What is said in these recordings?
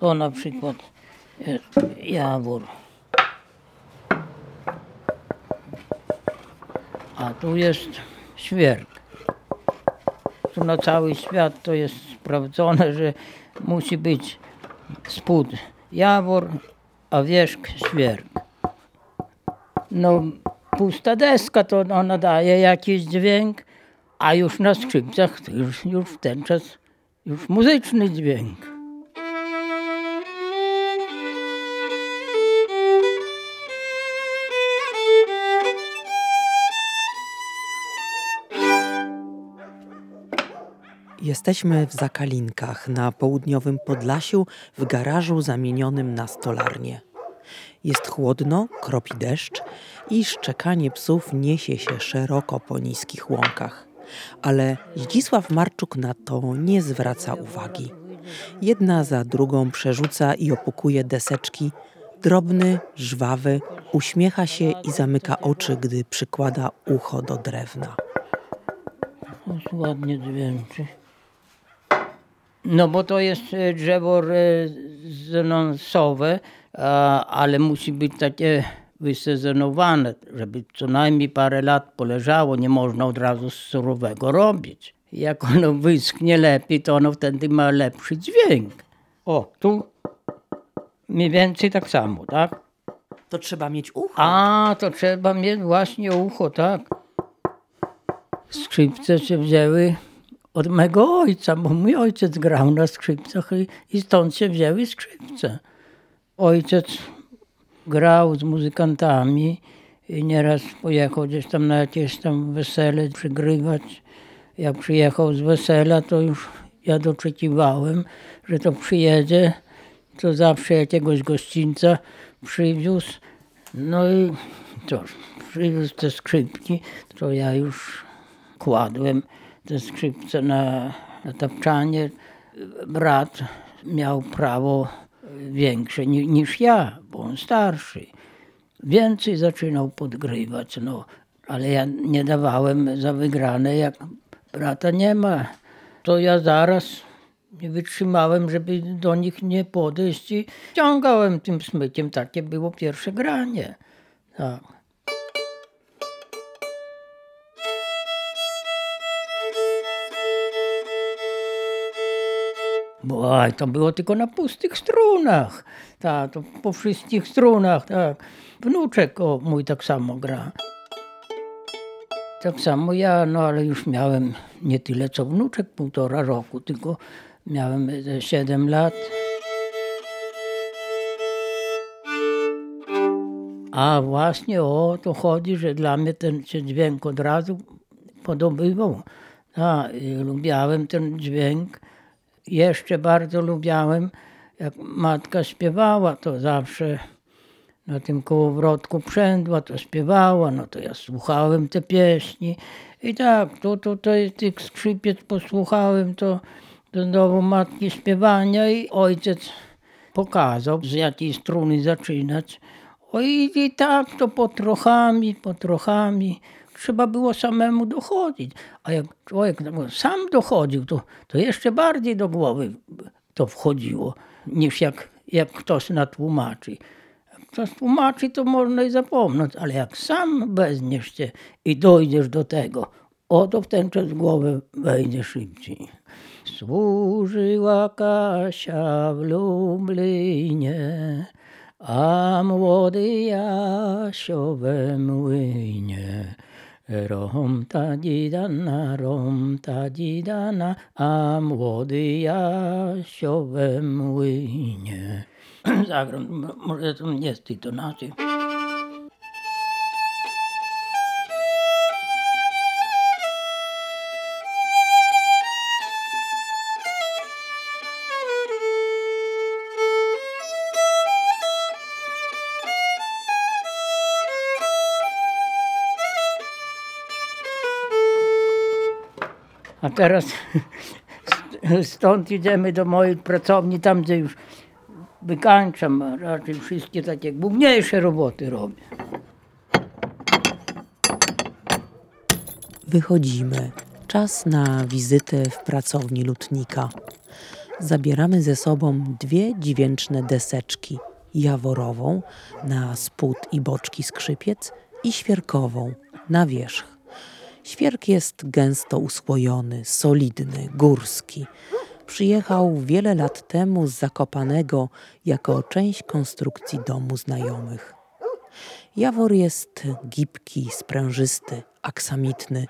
To na przykład jest jawór. A tu jest świerk. Tu na cały świat to jest sprawdzone, że musi być spód jawór, a wierzch świerk. No pusta deska to ona daje jakiś dźwięk, a już na skrzypcach to już, już w ten czas już muzyczny dźwięk. Jesteśmy w Zakalinkach na południowym Podlasiu w garażu zamienionym na stolarnię. Jest chłodno, kropi deszcz i szczekanie psów niesie się szeroko po niskich łąkach. Ale Zdzisław Marczuk na to nie zwraca uwagi. Jedna za drugą przerzuca i opukuje deseczki. Drobny, żwawy, uśmiecha się i zamyka oczy, gdy przykłada ucho do drewna. Ładnie dźwięczy. No bo to jest e, drzewo rezonansowe, ale musi być takie wysezonowane, żeby co najmniej parę lat poleżało. Nie można od razu surowego robić. Jak ono wyschnie lepiej, to ono wtedy ma lepszy dźwięk. O, tu mniej więcej tak samo, tak? To trzeba mieć ucho. A, to trzeba mieć właśnie ucho, tak. Skrzypce się wzięły od mego ojca, bo mój ojciec grał na skrzypcach i, i stąd się wzięły skrzypce. Ojciec grał z muzykantami i nieraz pojechał gdzieś tam na jakieś tam wesele przygrywać. Jak przyjechał z wesela, to już ja doczekiwałem, że to przyjedzie, to zawsze jakiegoś gościńca przywiózł. No i cóż, przywiózł te skrzypki, to ja już kładłem te skrzypce na, na tapczanie. Brat miał prawo większe ni, niż ja, bo on starszy. Więcej zaczynał podgrywać, no, ale ja nie dawałem za wygrane, jak brata nie ma. To ja zaraz nie wytrzymałem, żeby do nich nie podejść i ciągałem tym smykiem. Takie było pierwsze granie. Tak. Bo aj, to było tylko na pustych strunach. Tak, to po wszystkich strunach, tak. Wnuczek o, mój tak samo gra. Tak samo ja, no ale już miałem nie tyle co wnuczek, półtora roku, tylko miałem 7 lat. A właśnie o to chodzi, że dla mnie ten się dźwięk od razu podobywał. A, lubiałem ten dźwięk. Jeszcze bardzo lubiałem, jak matka śpiewała, to zawsze na tym kołowrotku przędła, to śpiewała, no to ja słuchałem te pieśni. I tak, to tutaj tych skrzypiec posłuchałem, to do domu matki śpiewania i ojciec pokazał, z jakiej struny zaczynać. Oj, i tak to po trochami, po trochami. Trzeba było samemu dochodzić. A jak człowiek sam dochodził, to, to jeszcze bardziej do głowy to wchodziło, niż jak, jak ktoś natłumaczy. Jak ktoś tłumaczy, to można i zapomnieć, ale jak sam wezmiesz się i dojdziesz do tego, oto w ten czas głowę wejdzie szybciej. Służyła Kasia w Lublinie, a młody Jasio we młynie. Rom ta dzidana, rom ta dzidana, a młody Jasio we młynie. Zagram, może to nie z tej tonacji. A teraz stąd idziemy do mojej pracowni, tam gdzie już wykańczam, raczej wszystkie takie główniejsze roboty robię. Wychodzimy. Czas na wizytę w pracowni lutnika. zabieramy ze sobą dwie dźwięczne deseczki. Jaworową na spód i boczki skrzypiec i świerkową na wierzch. Świerk jest gęsto usłojony, solidny, górski. Przyjechał wiele lat temu z Zakopanego jako część konstrukcji domu znajomych. Jawor jest gibki, sprężysty, aksamitny.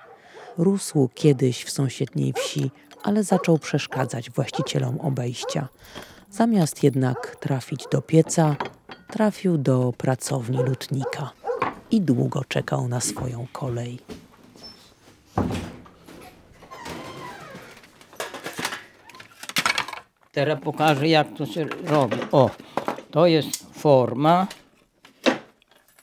Rósł kiedyś w sąsiedniej wsi, ale zaczął przeszkadzać właścicielom obejścia. Zamiast jednak trafić do pieca, trafił do pracowni lutnika i długo czekał na swoją kolej. Teraz pokażę jak to się robi. O, to jest forma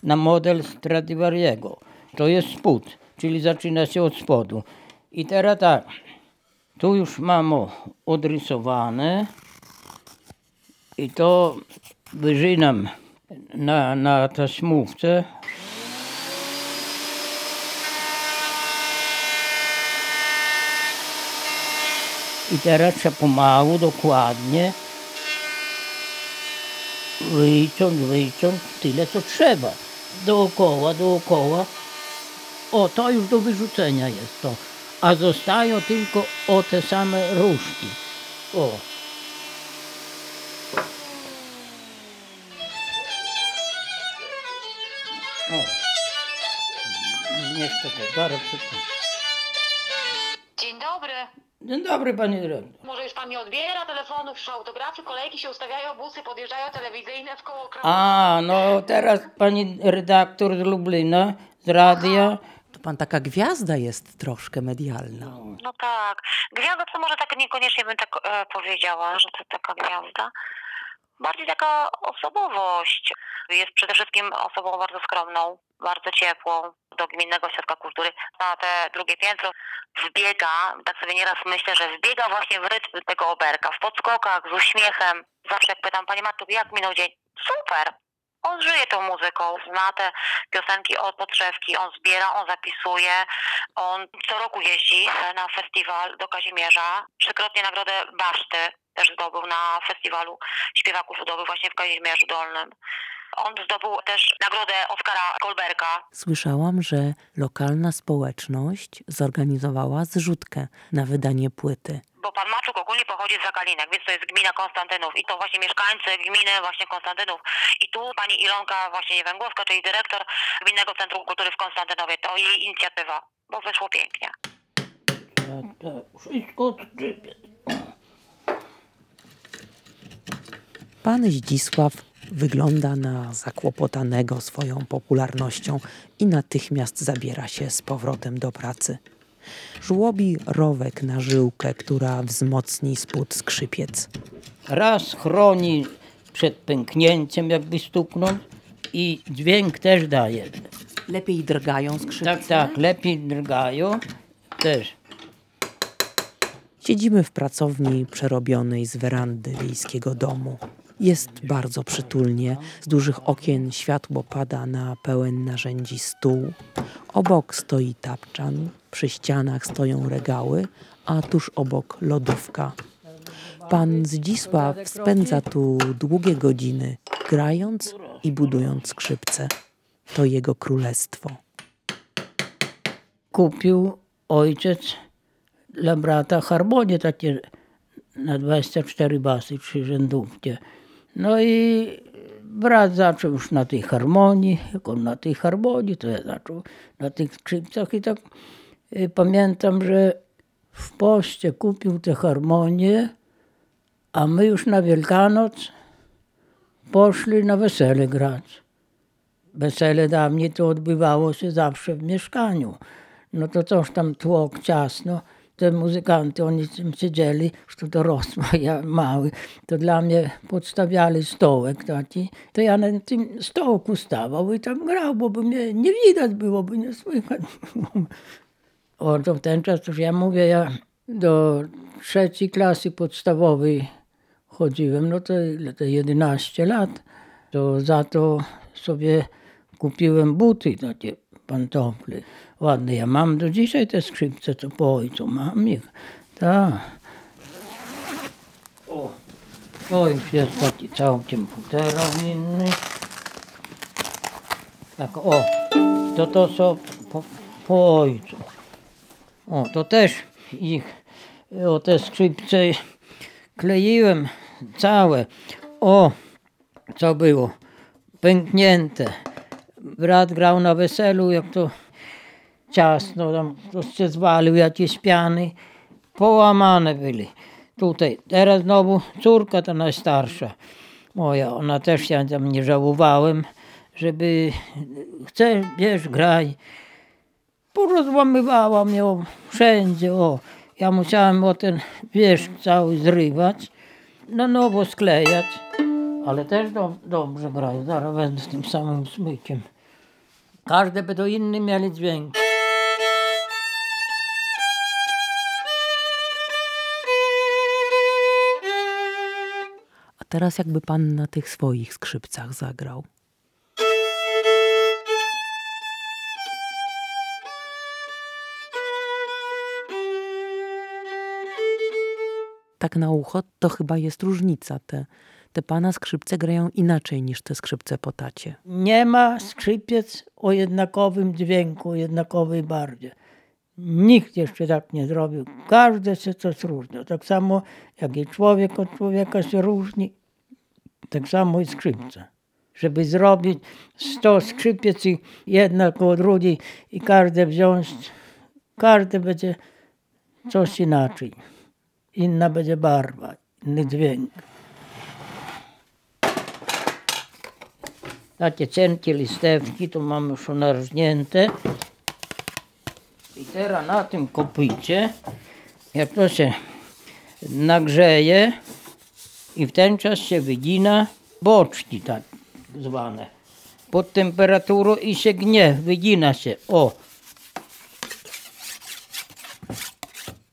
na model Stradivariego. To jest spód, czyli zaczyna się od spodu. I teraz tak, tu już mam o, odrysowane i to wyżynam na, na taśmówce. I teraz trzeba pomału, dokładnie wyciąć, wyciąć tyle co trzeba. Dookoła, dookoła. O, to już do wyrzucenia jest to. A zostają tylko o te same różki. O. O. Niestety, zaraz szybko. Dzień dobry. Panie dyrektor. Może już pan nie odbiera telefonów, już autografy, kolejki się ustawiają, busy podjeżdżają telewizyjne w koło Krakowa. A, no teraz pani redaktor z Lublina, z radia. To pan taka gwiazda jest troszkę medialna. No tak. Gwiazda to może tak niekoniecznie bym tak e, powiedziała, że to taka gwiazda. Bardziej taka osobowość. Jest przede wszystkim osobą bardzo skromną, bardzo ciepłą. Do Gminnego Ośrodka Kultury na te drugie piętro wbiega, tak sobie nieraz myślę, że wbiega właśnie w rytm tego oberka, w podskokach, z uśmiechem. Zawsze jak pytam, Pani Martu, jak minął dzień? Super! On żyje tą muzyką, zna te piosenki od podszewki, on zbiera, on zapisuje, on co roku jeździ na festiwal do Kazimierza, trzykrotnie nagrodę Baszty też zdobył na festiwalu śpiewaków ludowych właśnie w Kazimierzu Dolnym. On zdobył też nagrodę Oskara Kolberga. Słyszałam, że lokalna społeczność zorganizowała zrzutkę na wydanie płyty. bo pan Maczuk ogólnie pochodzi z Zakalinek, więc to jest gmina Konstantynów i to właśnie mieszkańcy gminy właśnie Konstantynów. I tu pani Ilonka właśnie Węgłowska, czyli dyrektor Gminnego Centrum Kultury w Konstantynowie, to jej inicjatywa, bo wyszło pięknie. Tak, wszystko. Pan Zdzisław wygląda na zakłopotanego swoją popularnością i natychmiast zabiera się z powrotem do pracy. Żłobi rowek na żyłkę, która wzmocni spód skrzypiec. Raz chroni przed pęknięciem, jakby stuknąć i dźwięk też daje. Lepiej drgają skrzypce? Tak, tak, lepiej drgają też. Siedzimy w pracowni przerobionej z werandy wiejskiego domu. Jest bardzo przytulnie. Z dużych okien światło pada na pełen narzędzi stół. Obok stoi tapczan, przy ścianach stoją regały, a tuż obok lodówka. Pan Zdzisław spędza tu długie godziny, grając i budując skrzypce. To jego królestwo. Kupił ojciec dla brata harmonię takie na 24 basy, trzy rzędówkie. No i brat zaczął już na tej harmonii, jak on na tej harmonii, to ja zaczął na tych skrzypcach i tak y, pamiętam, że w poście kupił te harmonie, a my już na Wielkanoc poszli na wesele grać. Wesele dawniej to odbywało się zawsze w mieszkaniu. No to coś tam tłok ciasno. Te muzykanty, oni siedzieli, już to dorosły, ja mały. To dla mnie podstawiali stołek taki. To ja na tym stołku stawał i tam grał, bo by mnie nie widać było, by nie słychać. O, to w ten czas, już ja mówię, ja do trzeciej klasy podstawowej chodziłem, no to to 11 lat, to za to sobie kupiłem buty takie pantofle ładne. Ja mam do dzisiaj te skrzypce, co po ojcu mam ich. Tak. O. To już jest taki całkiem futerał inny. Tak, o, to to są po, po ojcu. O, to też ich, o te skrzypce kleiłem całe. O, co było? Pęknięte. Brat grał na weselu, jak to ciasno, tam się zwalił, jakieś piany. Połamane byli. Tutaj, teraz znowu córka ta najstarsza moja, ona też ja nie żałowałem, żeby chcesz, bierz, graj. Porozłamywała mnie wszędzie, o. Ja musiałem o ten wierzch cały zrywać, na nowo sklejać, ale też do, dobrze grają, zaraz będę z tym samym smykiem. Każde by to inny mieli dźwięk. A teraz jakby pan na tych swoich skrzypcach zagrał. Tak na ucho to chyba jest różnica. Te, te pana skrzypce grają inaczej niż te skrzypce po tacie. Nie ma skrzypiec o jednakowym dźwięku, jednakowej barwie. Nikt jeszcze tak nie zrobił. Każdy się coś różni. Tak samo jak i człowiek od człowieka się różni, tak samo i skrzypce. Żeby zrobić 100 skrzypiec i jedna koło drugiej i każde wziąć, każdy będzie coś inaczej. Inna będzie barwa, inny dźwięk. Takie cienkie listewki, to mamy już narznięte. I teraz na tym kopycie, jak to się nagrzeje i w ten czas się wygina boczki tak zwane. Pod temperaturą i się gnie, wygina się. O,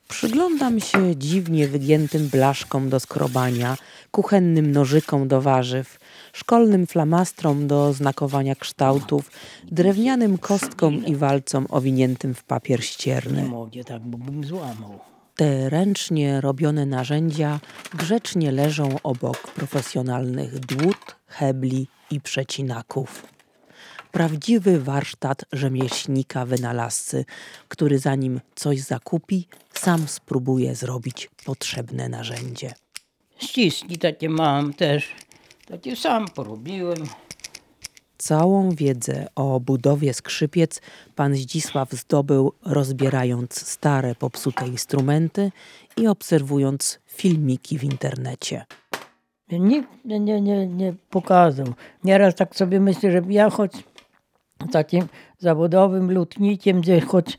Przyglądam się dziwnie wygiętym blaszkom do skrobania, kuchennym nożykom do warzyw, szkolnym flamastrom do znakowania kształtów, drewnianym kostkom i walcom owiniętym w papier ścierny. tak, bo bym złamał. Te ręcznie robione narzędzia grzecznie leżą obok profesjonalnych dłut, hebli i przecinaków. Prawdziwy warsztat rzemieślnika wynalazcy, który zanim coś zakupi, sam spróbuje zrobić potrzebne narzędzie. Ściski takie mam też. Takie sam porobiłem. Całą wiedzę o budowie skrzypiec pan Zdzisław zdobył rozbierając stare, popsute instrumenty i obserwując filmiki w internecie. Nikt mnie nie, nie, nie pokazał. Nieraz tak sobie myślę, że ja choć takim zawodowym lutnikiem, gdzie choć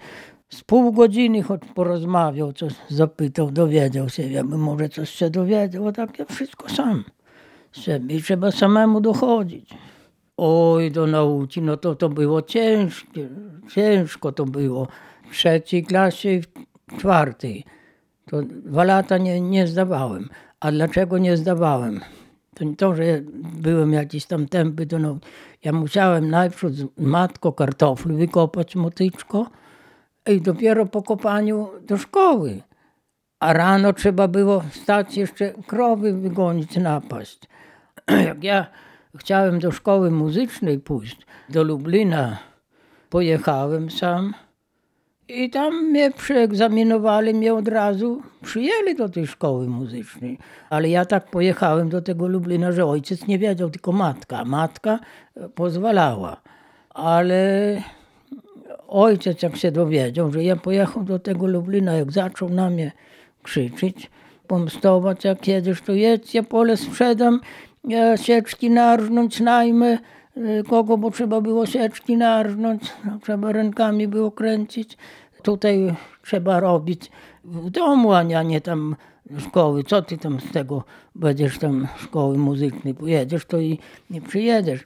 z pół godziny choć porozmawiał, coś zapytał, dowiedział się, ja bym może coś się dowiedział, a tak ja wszystko sam sobie trzeba samemu dochodzić. Oj, do nauki, no to to było ciężkie, ciężko to było. W trzeciej klasie w czwartej. To dwa lata nie, nie zdawałem. A dlaczego nie zdawałem? To nie to, że byłem jakiś tam tępy do nauki. Ja musiałem najpierw z matką kartofli wykopać motyczko i dopiero po kopaniu do szkoły. A rano trzeba było wstać jeszcze krowy wygonić napaść. Jak ja chciałem do szkoły muzycznej pójść, do Lublina, pojechałem sam i tam mnie przeegzaminowali, mnie od razu przyjęli do tej szkoły muzycznej. Ale ja tak pojechałem do tego Lublina, że ojciec nie wiedział, tylko matka. Matka e, pozwalała. Ale ojciec jak się dowiedział, że ja pojechał do tego Lublina, jak zaczął na mnie krzyczeć, pomstować, jak jedziesz, to jedź, ja pole sprzedam, sieczki narżnąć najmę, y, kogo, bo trzeba było sieczki narżnąć, no, trzeba rękami było kręcić. Tutaj trzeba robić w domu, a nie- nie tam szkoły. Co ty tam z tego będziesz tam szkoły muzycznej pojedziesz, to i nie przyjedziesz.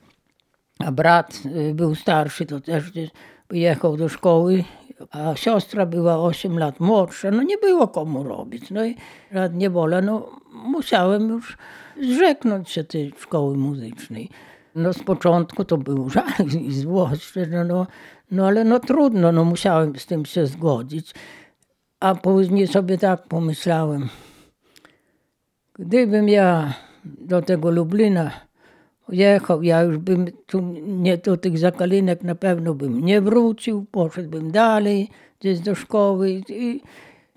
A brat y, był starszy, to też gdzieś jechał do szkoły, a siostra była 8 lat młodsza. No nie było komu robić. No i radnie wolę, no musiałem już zrzeknąć się tej szkoły muzycznej. No z początku to był żal i złość, no, no, no ale no trudno, no musiałem z tym się zgodzić. A później sobie tak pomyślałem, gdybym ja do tego Lublina jechał, ja już bym tu nie do tych zakalinek na pewno bym nie wrócił, poszedłbym dalej gdzieś do szkoły i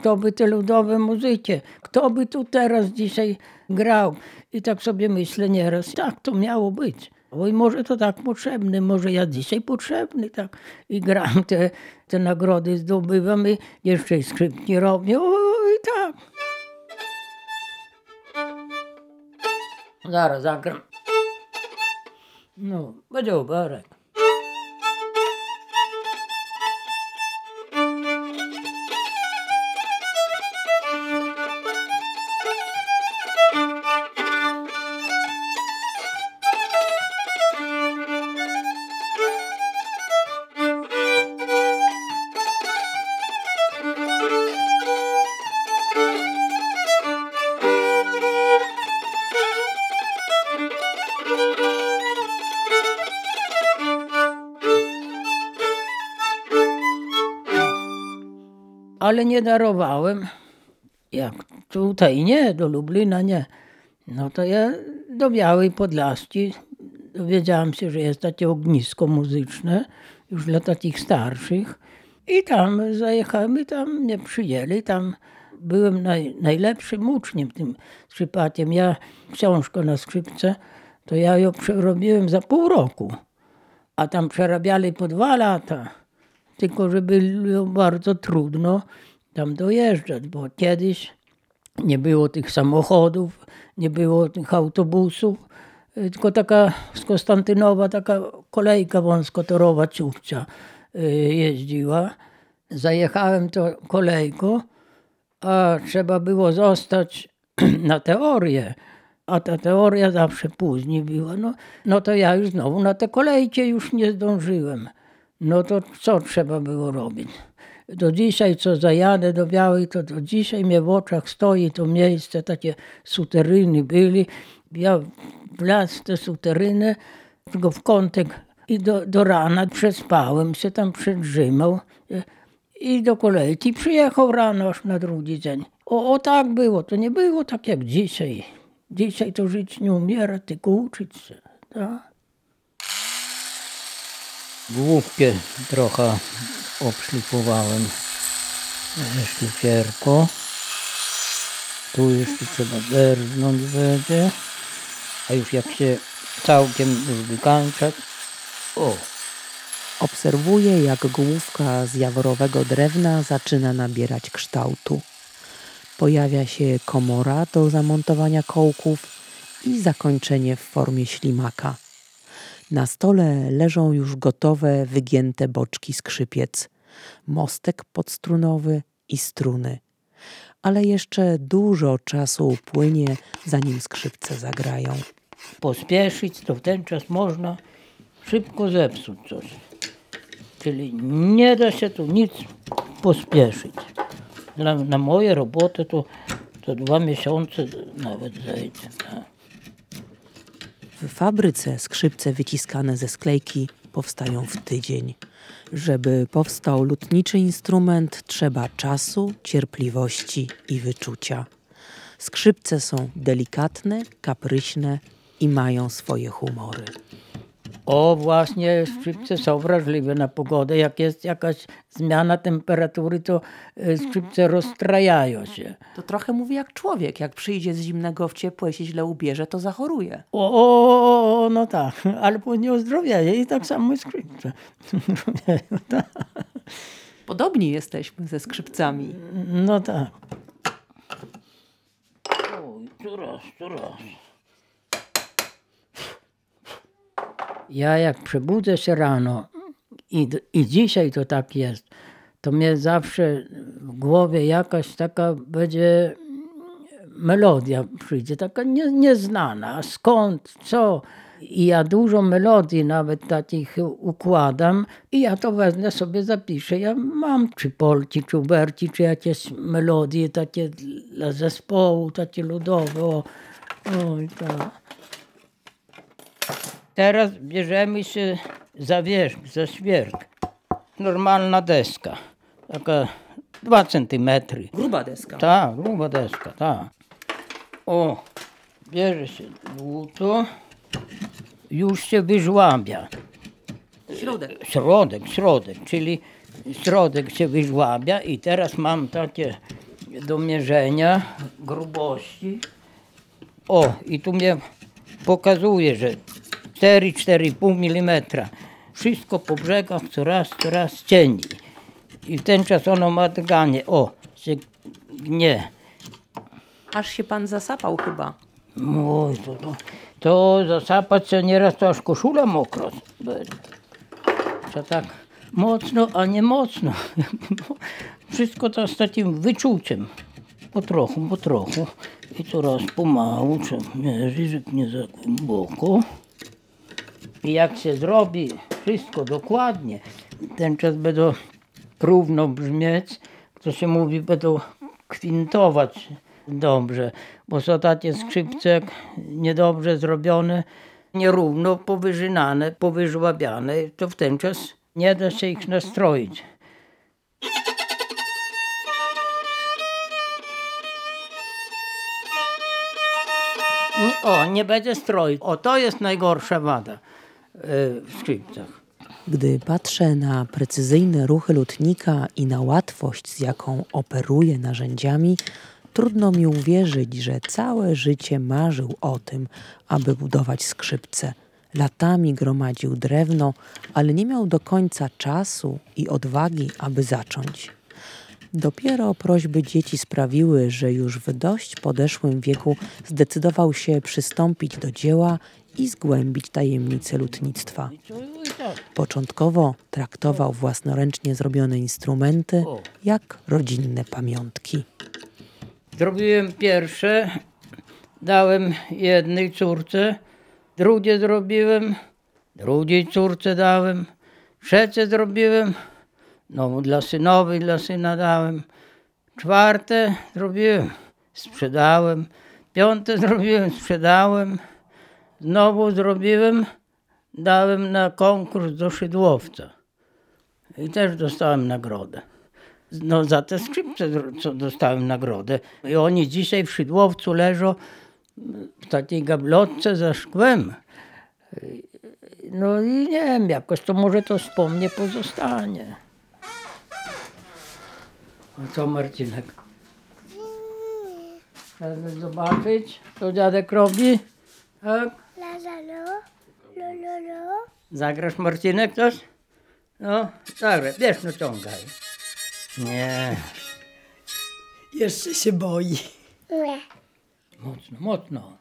to by te ludowe muzycie, kto by tu teraz dzisiaj grał? I tak sobie myślę nieraz, tak to miało być. Oj, może to tak potrzebne, może ja dzisiaj potrzebny, tak. I gram te, te nagrody, zdobywam i jeszcze i skrzypki robię, oj, tak. Zaraz zagram. No, będzie oberek. Ale nie darowałem. Jak tutaj nie, do Lublina nie. No to ja do Białej Podlaski dowiedziałam się, że jest takie ognisko muzyczne, już dla takich starszych. I tam zajechałem i tam mnie przyjęli. Tam byłem naj, najlepszym uczniem tym skrzypakiem. Ja książkę na skrzypce, to ja ją przerobiłem za pół roku. A tam przerabiali po dwa lata tylko że było bardzo trudno tam dojeżdżać, bo kiedyś nie było tych samochodów, nie było tych autobusów, y, tylko taka z Konstantynowa taka kolejka wąskotorowa ciupcia y, jeździła. Zajechałem to kolejką, a trzeba było zostać na teorię, a ta teoria zawsze później była. No, no to ja już znowu na te kolejcie już nie zdążyłem. No to co trzeba było robić? Do dzisiaj, co zajadę do Białej, to do dzisiaj mnie w oczach stoi to miejsce, takie suteryny byli. Ja wlazł te suteryny, tylko w kątek i do, do rana przespałem się tam, przedrzymał i do kolejki przyjechał rano aż na drugi dzień. O, o tak było, to nie było tak jak dzisiaj. Dzisiaj to żyć nie umiera, tylko uczyć się. Tak? Główkę trochę obszlifowałem szlifierką. Tu jeszcze trzeba zerznąć będzie. A już jak się całkiem wykańczać. O, Obserwuje, jak główka z jaworowego drewna zaczyna nabierać kształtu. Pojawia się komora do zamontowania kołków i zakończenie w formie ślimaka. Na stole leżą już gotowe, wygięte boczki skrzypiec, mostek podstrunowy i struny. Ale jeszcze dużo czasu upłynie, zanim skrzypce zagrają. pospieszyć, to w ten czas można szybko zepsuć coś. Czyli nie da się tu nic pospieszyć. Na moje roboty to, to dwa miesiące nawet zejdzie. Tak. W fabryce skrzypce wyciskane ze sklejki powstają w tydzień. Żeby powstał lutniczy instrument, trzeba czasu, cierpliwości i wyczucia. Skrzypce są delikatne, kapryśne i mają swoje humory. O, właśnie skrzypce są wrażliwe na pogodę. Jak jest jakaś zmiana temperatury, to y, skrzypce rozstrajają się. To trochę mówi jak człowiek. Jak przyjdzie z zimnego w ciepłe, się źle ubierze, to zachoruje. O, o, o, no tak, ale później ozdrowiają i tak samo i skrzypce. Tak. Podobni jesteśmy ze skrzypcami. No tak. Oj, tu raz, tu raz. Ja jak przebudzę się rano i, i dzisiaj to tak jest, to mnie zawsze w głowie jakaś taka będzie melodia przyjdzie, taka nie, nieznana. Skąd, co? I ja dużo melodii nawet takich układam i ja to wezmę sobie zapiszę. Ja mam czy polki, czy uberci, czy jakieś melodie takie dla zespołu, takie ludowe. O, oj, tak. Teraz bierzemy się za wierzch, za świerk. Normalna deska, taka dwa centymetry. Gruba deska. Tak, gruba deska, tak. O, bierze się dłuto, już się wyżłabia. Środek. Środek, środek, czyli środek się wyżłabia i teraz mam takie do mierzenia grubości. O, i tu mnie pokazuje, że 4-4,5 mm. Wszystko po brzegach coraz, coraz cieni. I w ten czas ono ma drganie. O, się gnie. Aż się pan zasapał chyba. Oj, to, to, to zasapać się nieraz to aż koszula będzie. To tak mocno, a nie mocno. Wszystko to z takim wyczuciem. Po trochu, po trochu. I coraz pomału trzeba mierzyć, żeby nie za głęboko. I jak się zrobi wszystko dokładnie, ten czas będą równo brzmieć, to się mówi, będą kwintować dobrze, bo są takie skrzypce jak niedobrze zrobione, nierówno powyżynane, powyżłabiane, to w ten czas nie da się ich nastroić. O, nie będzie stroić. O, to jest najgorsza wada w skrzypcach. Gdy patrzę na precyzyjne ruchy lutnika i na łatwość, z jaką operuje narzędziami, trudno mi uwierzyć, że całe życie marzył o tym, aby budować skrzypce. Latami gromadził drewno, ale nie miał do końca czasu i odwagi, aby zacząć. Dopiero prośby dzieci sprawiły, że już w dość podeszłym wieku zdecydował się przystąpić do dzieła i zgłębić tajemnice lutnictwa. Początkowo traktował własnoręcznie zrobione instrumenty jak rodzinne pamiątki. Zrobiłem pierwsze, dałem jednej córce, drugie zrobiłem, drugiej córce dałem, trzecie zrobiłem, no dla synowej, dla syna dałem, czwarte zrobiłem, sprzedałem, piąte zrobiłem, sprzedałem, znowu zrobiłem, dałem na konkurs do szydłowca i też dostałem nagrodę. No za te skrzypce, co dostałem nagrodę. I oni dzisiaj w Szydłowcu leżą w takiej gablotce za szkłem. No i nie wiem, jakoś to może to wspomnie pozostanie. A co Marcinek? Chcemy zobaczyć, co dziadek robi? Tak? La la lo, lo lo lo. Zagrasz Marcinek coś? No, zagraj, bierz, no ciągaj. Nie, Jeszcze się boi. Nie. mocno, mocno.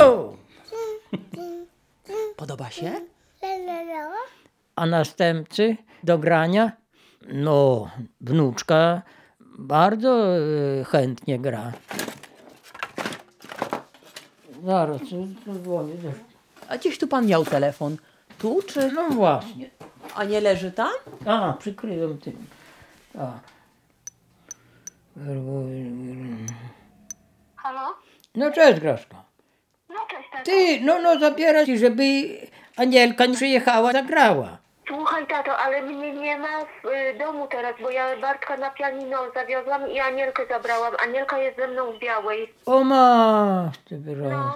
O! Podoba się? A następcy do grania? No, wnuczka bardzo e, chętnie gra. Zaraz, co dzwonię. A gdzieś tu pan miał telefon? Tu czy... No właśnie. A nie leży tam? A, przykryłem tym. A. Halo? No cześć Graszka. No cześć, tato. Ty, no no zabiera ci, żeby Anielka nie przyjechała, zagrała. Słuchaj, tato, ale mnie nie ma w y, domu teraz, bo ja Bartka na pianino zawiozłam i Anielkę zabrałam. Anielka jest ze mną w Białej. O masz, ty wyraz.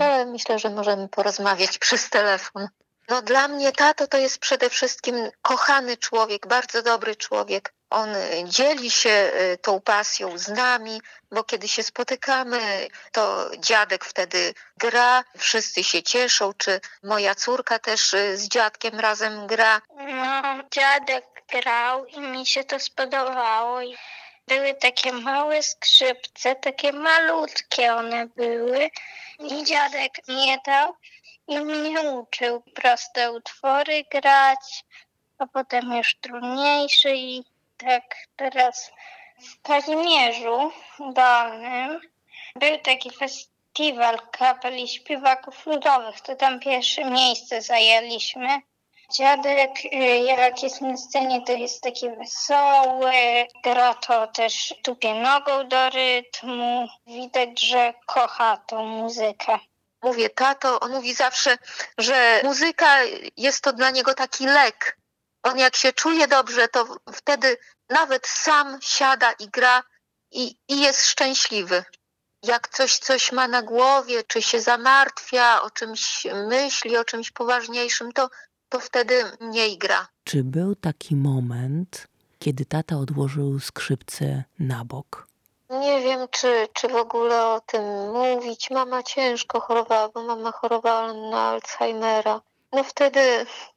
Ale myślę, że możemy porozmawiać przez telefon. No dla mnie tato to jest przede wszystkim kochany człowiek, bardzo dobry człowiek. On y, dzieli się y, tą pasją z nami, bo kiedy się spotykamy, to dziadek wtedy gra, wszyscy się cieszą, czy moja córka też y, z dziadkiem razem gra. No, dziadek grał i mi się to spodobało. Były takie małe skrzypce, takie malutkie one były. I dziadek mnie dał i mnie uczył proste utwory grać, a potem już trudniejsze i tak teraz w Kazimierzu Dolnym był taki festiwal kapeli śpiewaków ludowych, to tam pierwsze miejsce zajęliśmy. Dziadek, y, jak jest na scenie, to jest taki wesoły, gra to też tupie nogą do rytmu. Widać, że kocha tą muzykę. Mówię, tato, on mówi zawsze, że muzyka jest to dla niego taki lek. On jak się czuje dobrze, to wtedy nawet sam siada i gra i, i jest szczęśliwy. Jak coś, coś ma na głowie, czy się zamartwia, o czymś myśli, o czymś poważniejszym, to, to wtedy mniej gra. Czy był taki moment, kiedy tata odłożył skrzypce na bok? Nie wiem, czy, czy w ogóle o tym mówić. Mama ciężko chorowała, bo mama chorowała na Alzheimera. No wtedy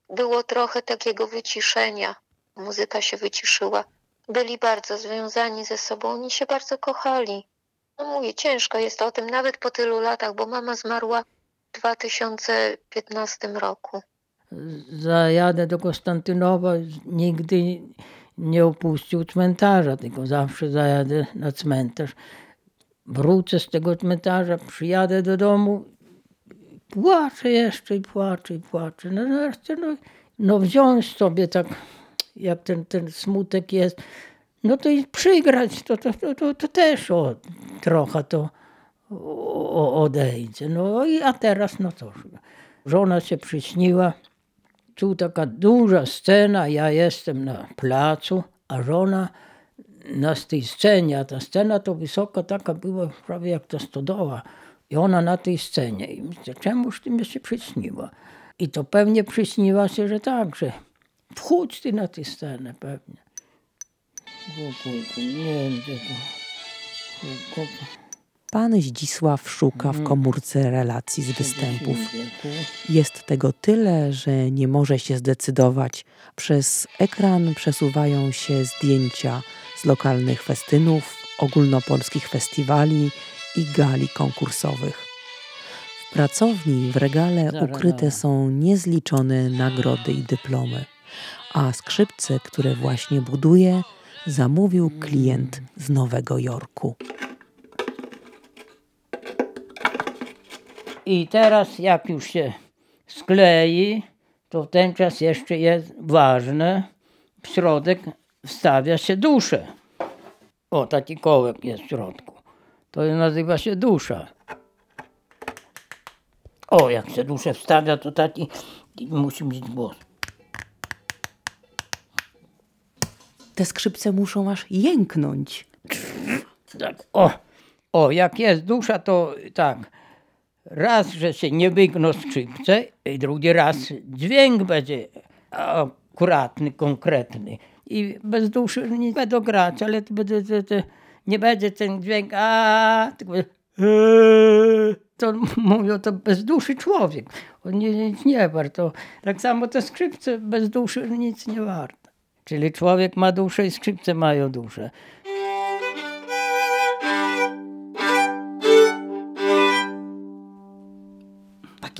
było trochę takiego wyciszenia. Muzyka się wyciszyła. Byli bardzo związani ze sobą, oni się bardzo kochali. No mówię, ciężko jest o tym, nawet po tylu latach, bo mama zmarła w 2015 roku. Zajadę do Konstantynowa, nigdy nie opuścił cmentarza, tylko zawsze zajadę na cmentarz. Wrócę z tego cmentarza, przyjadę do domu, płaczę jeszcze i płaczę i płaczę. No, no, no wziąć sobie tak, jak ten, ten smutek jest, no to i przygrać, to, to, to, to, to też o, trochę to o, odejdzie. No i a teraz, no cóż, żona się przyśniła, tu taka duża scena, ja jestem na placu, a żona na tej scenie, a ta scena to wysoka taka była prawie jak ta stodoła. I ona na tej scenie. I myślę, czemuż ty mi się przyśniła? I to pewnie przyśniła się, że tak, że wchódź ty na tę scenę pewnie. Nie wiem, gdzie to. Pan Zdzisław szuka w komórce relacji z występów. Jest tego tyle, że nie może się zdecydować. Przez ekran przesuwają się zdjęcia z lokalnych festynów, ogólnopolskich festiwali i gali konkursowych. W pracowni w regale ukryte są niezliczone nagrody i dyplomy, a skrzypce, które właśnie buduje, zamówił klient z Nowego Jorku. I teraz jak już się sklei, to w ten czas jeszcze jest ważne, w środek wstawia się duszę. O, taki kołek jest w środku. To nazywa się dusza. O, jak się duszę wstawia, to taki musi mieć głos. Te skrzypce muszą aż jęknąć. Tak, o, o, jak jest dusza, to tak. Raz, że się nie wygną skrzypce, i drugi raz dźwięk będzie akuratny, konkretny. I bez duszy nie będą grać, ale to będzie, to, to, nie będzie ten dźwięk, a tylko eee. to mówią to bez duszy człowiek. On nie, nic nie wart. To, tak samo te skrzypce bez duszy nic nie warte. Czyli człowiek ma duszę i skrzypce mają duszę.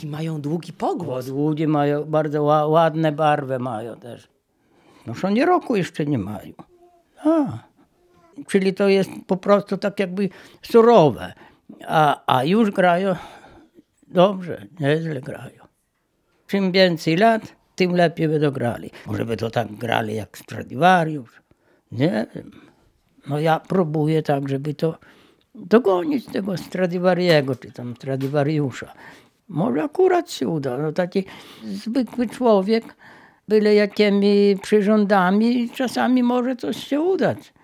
Mają długi pogłos. Bo mają bardzo ła- ładne barwy mają też. No oni roku jeszcze nie mają. A. Czyli to jest po prostu tak jakby surowe. A, a już grają dobrze, nieźle grają. Czym więcej lat, tym lepiej będą grali. Może by to tak grali jak Stradivarius. Nie wiem. No ja próbuję tak, żeby to dogonić tego Stradivariego, czy tam Stradivariusza. Może akurat się uda. No taki zwykły człowiek, byle jakimi przyrządami, czasami może coś się udać.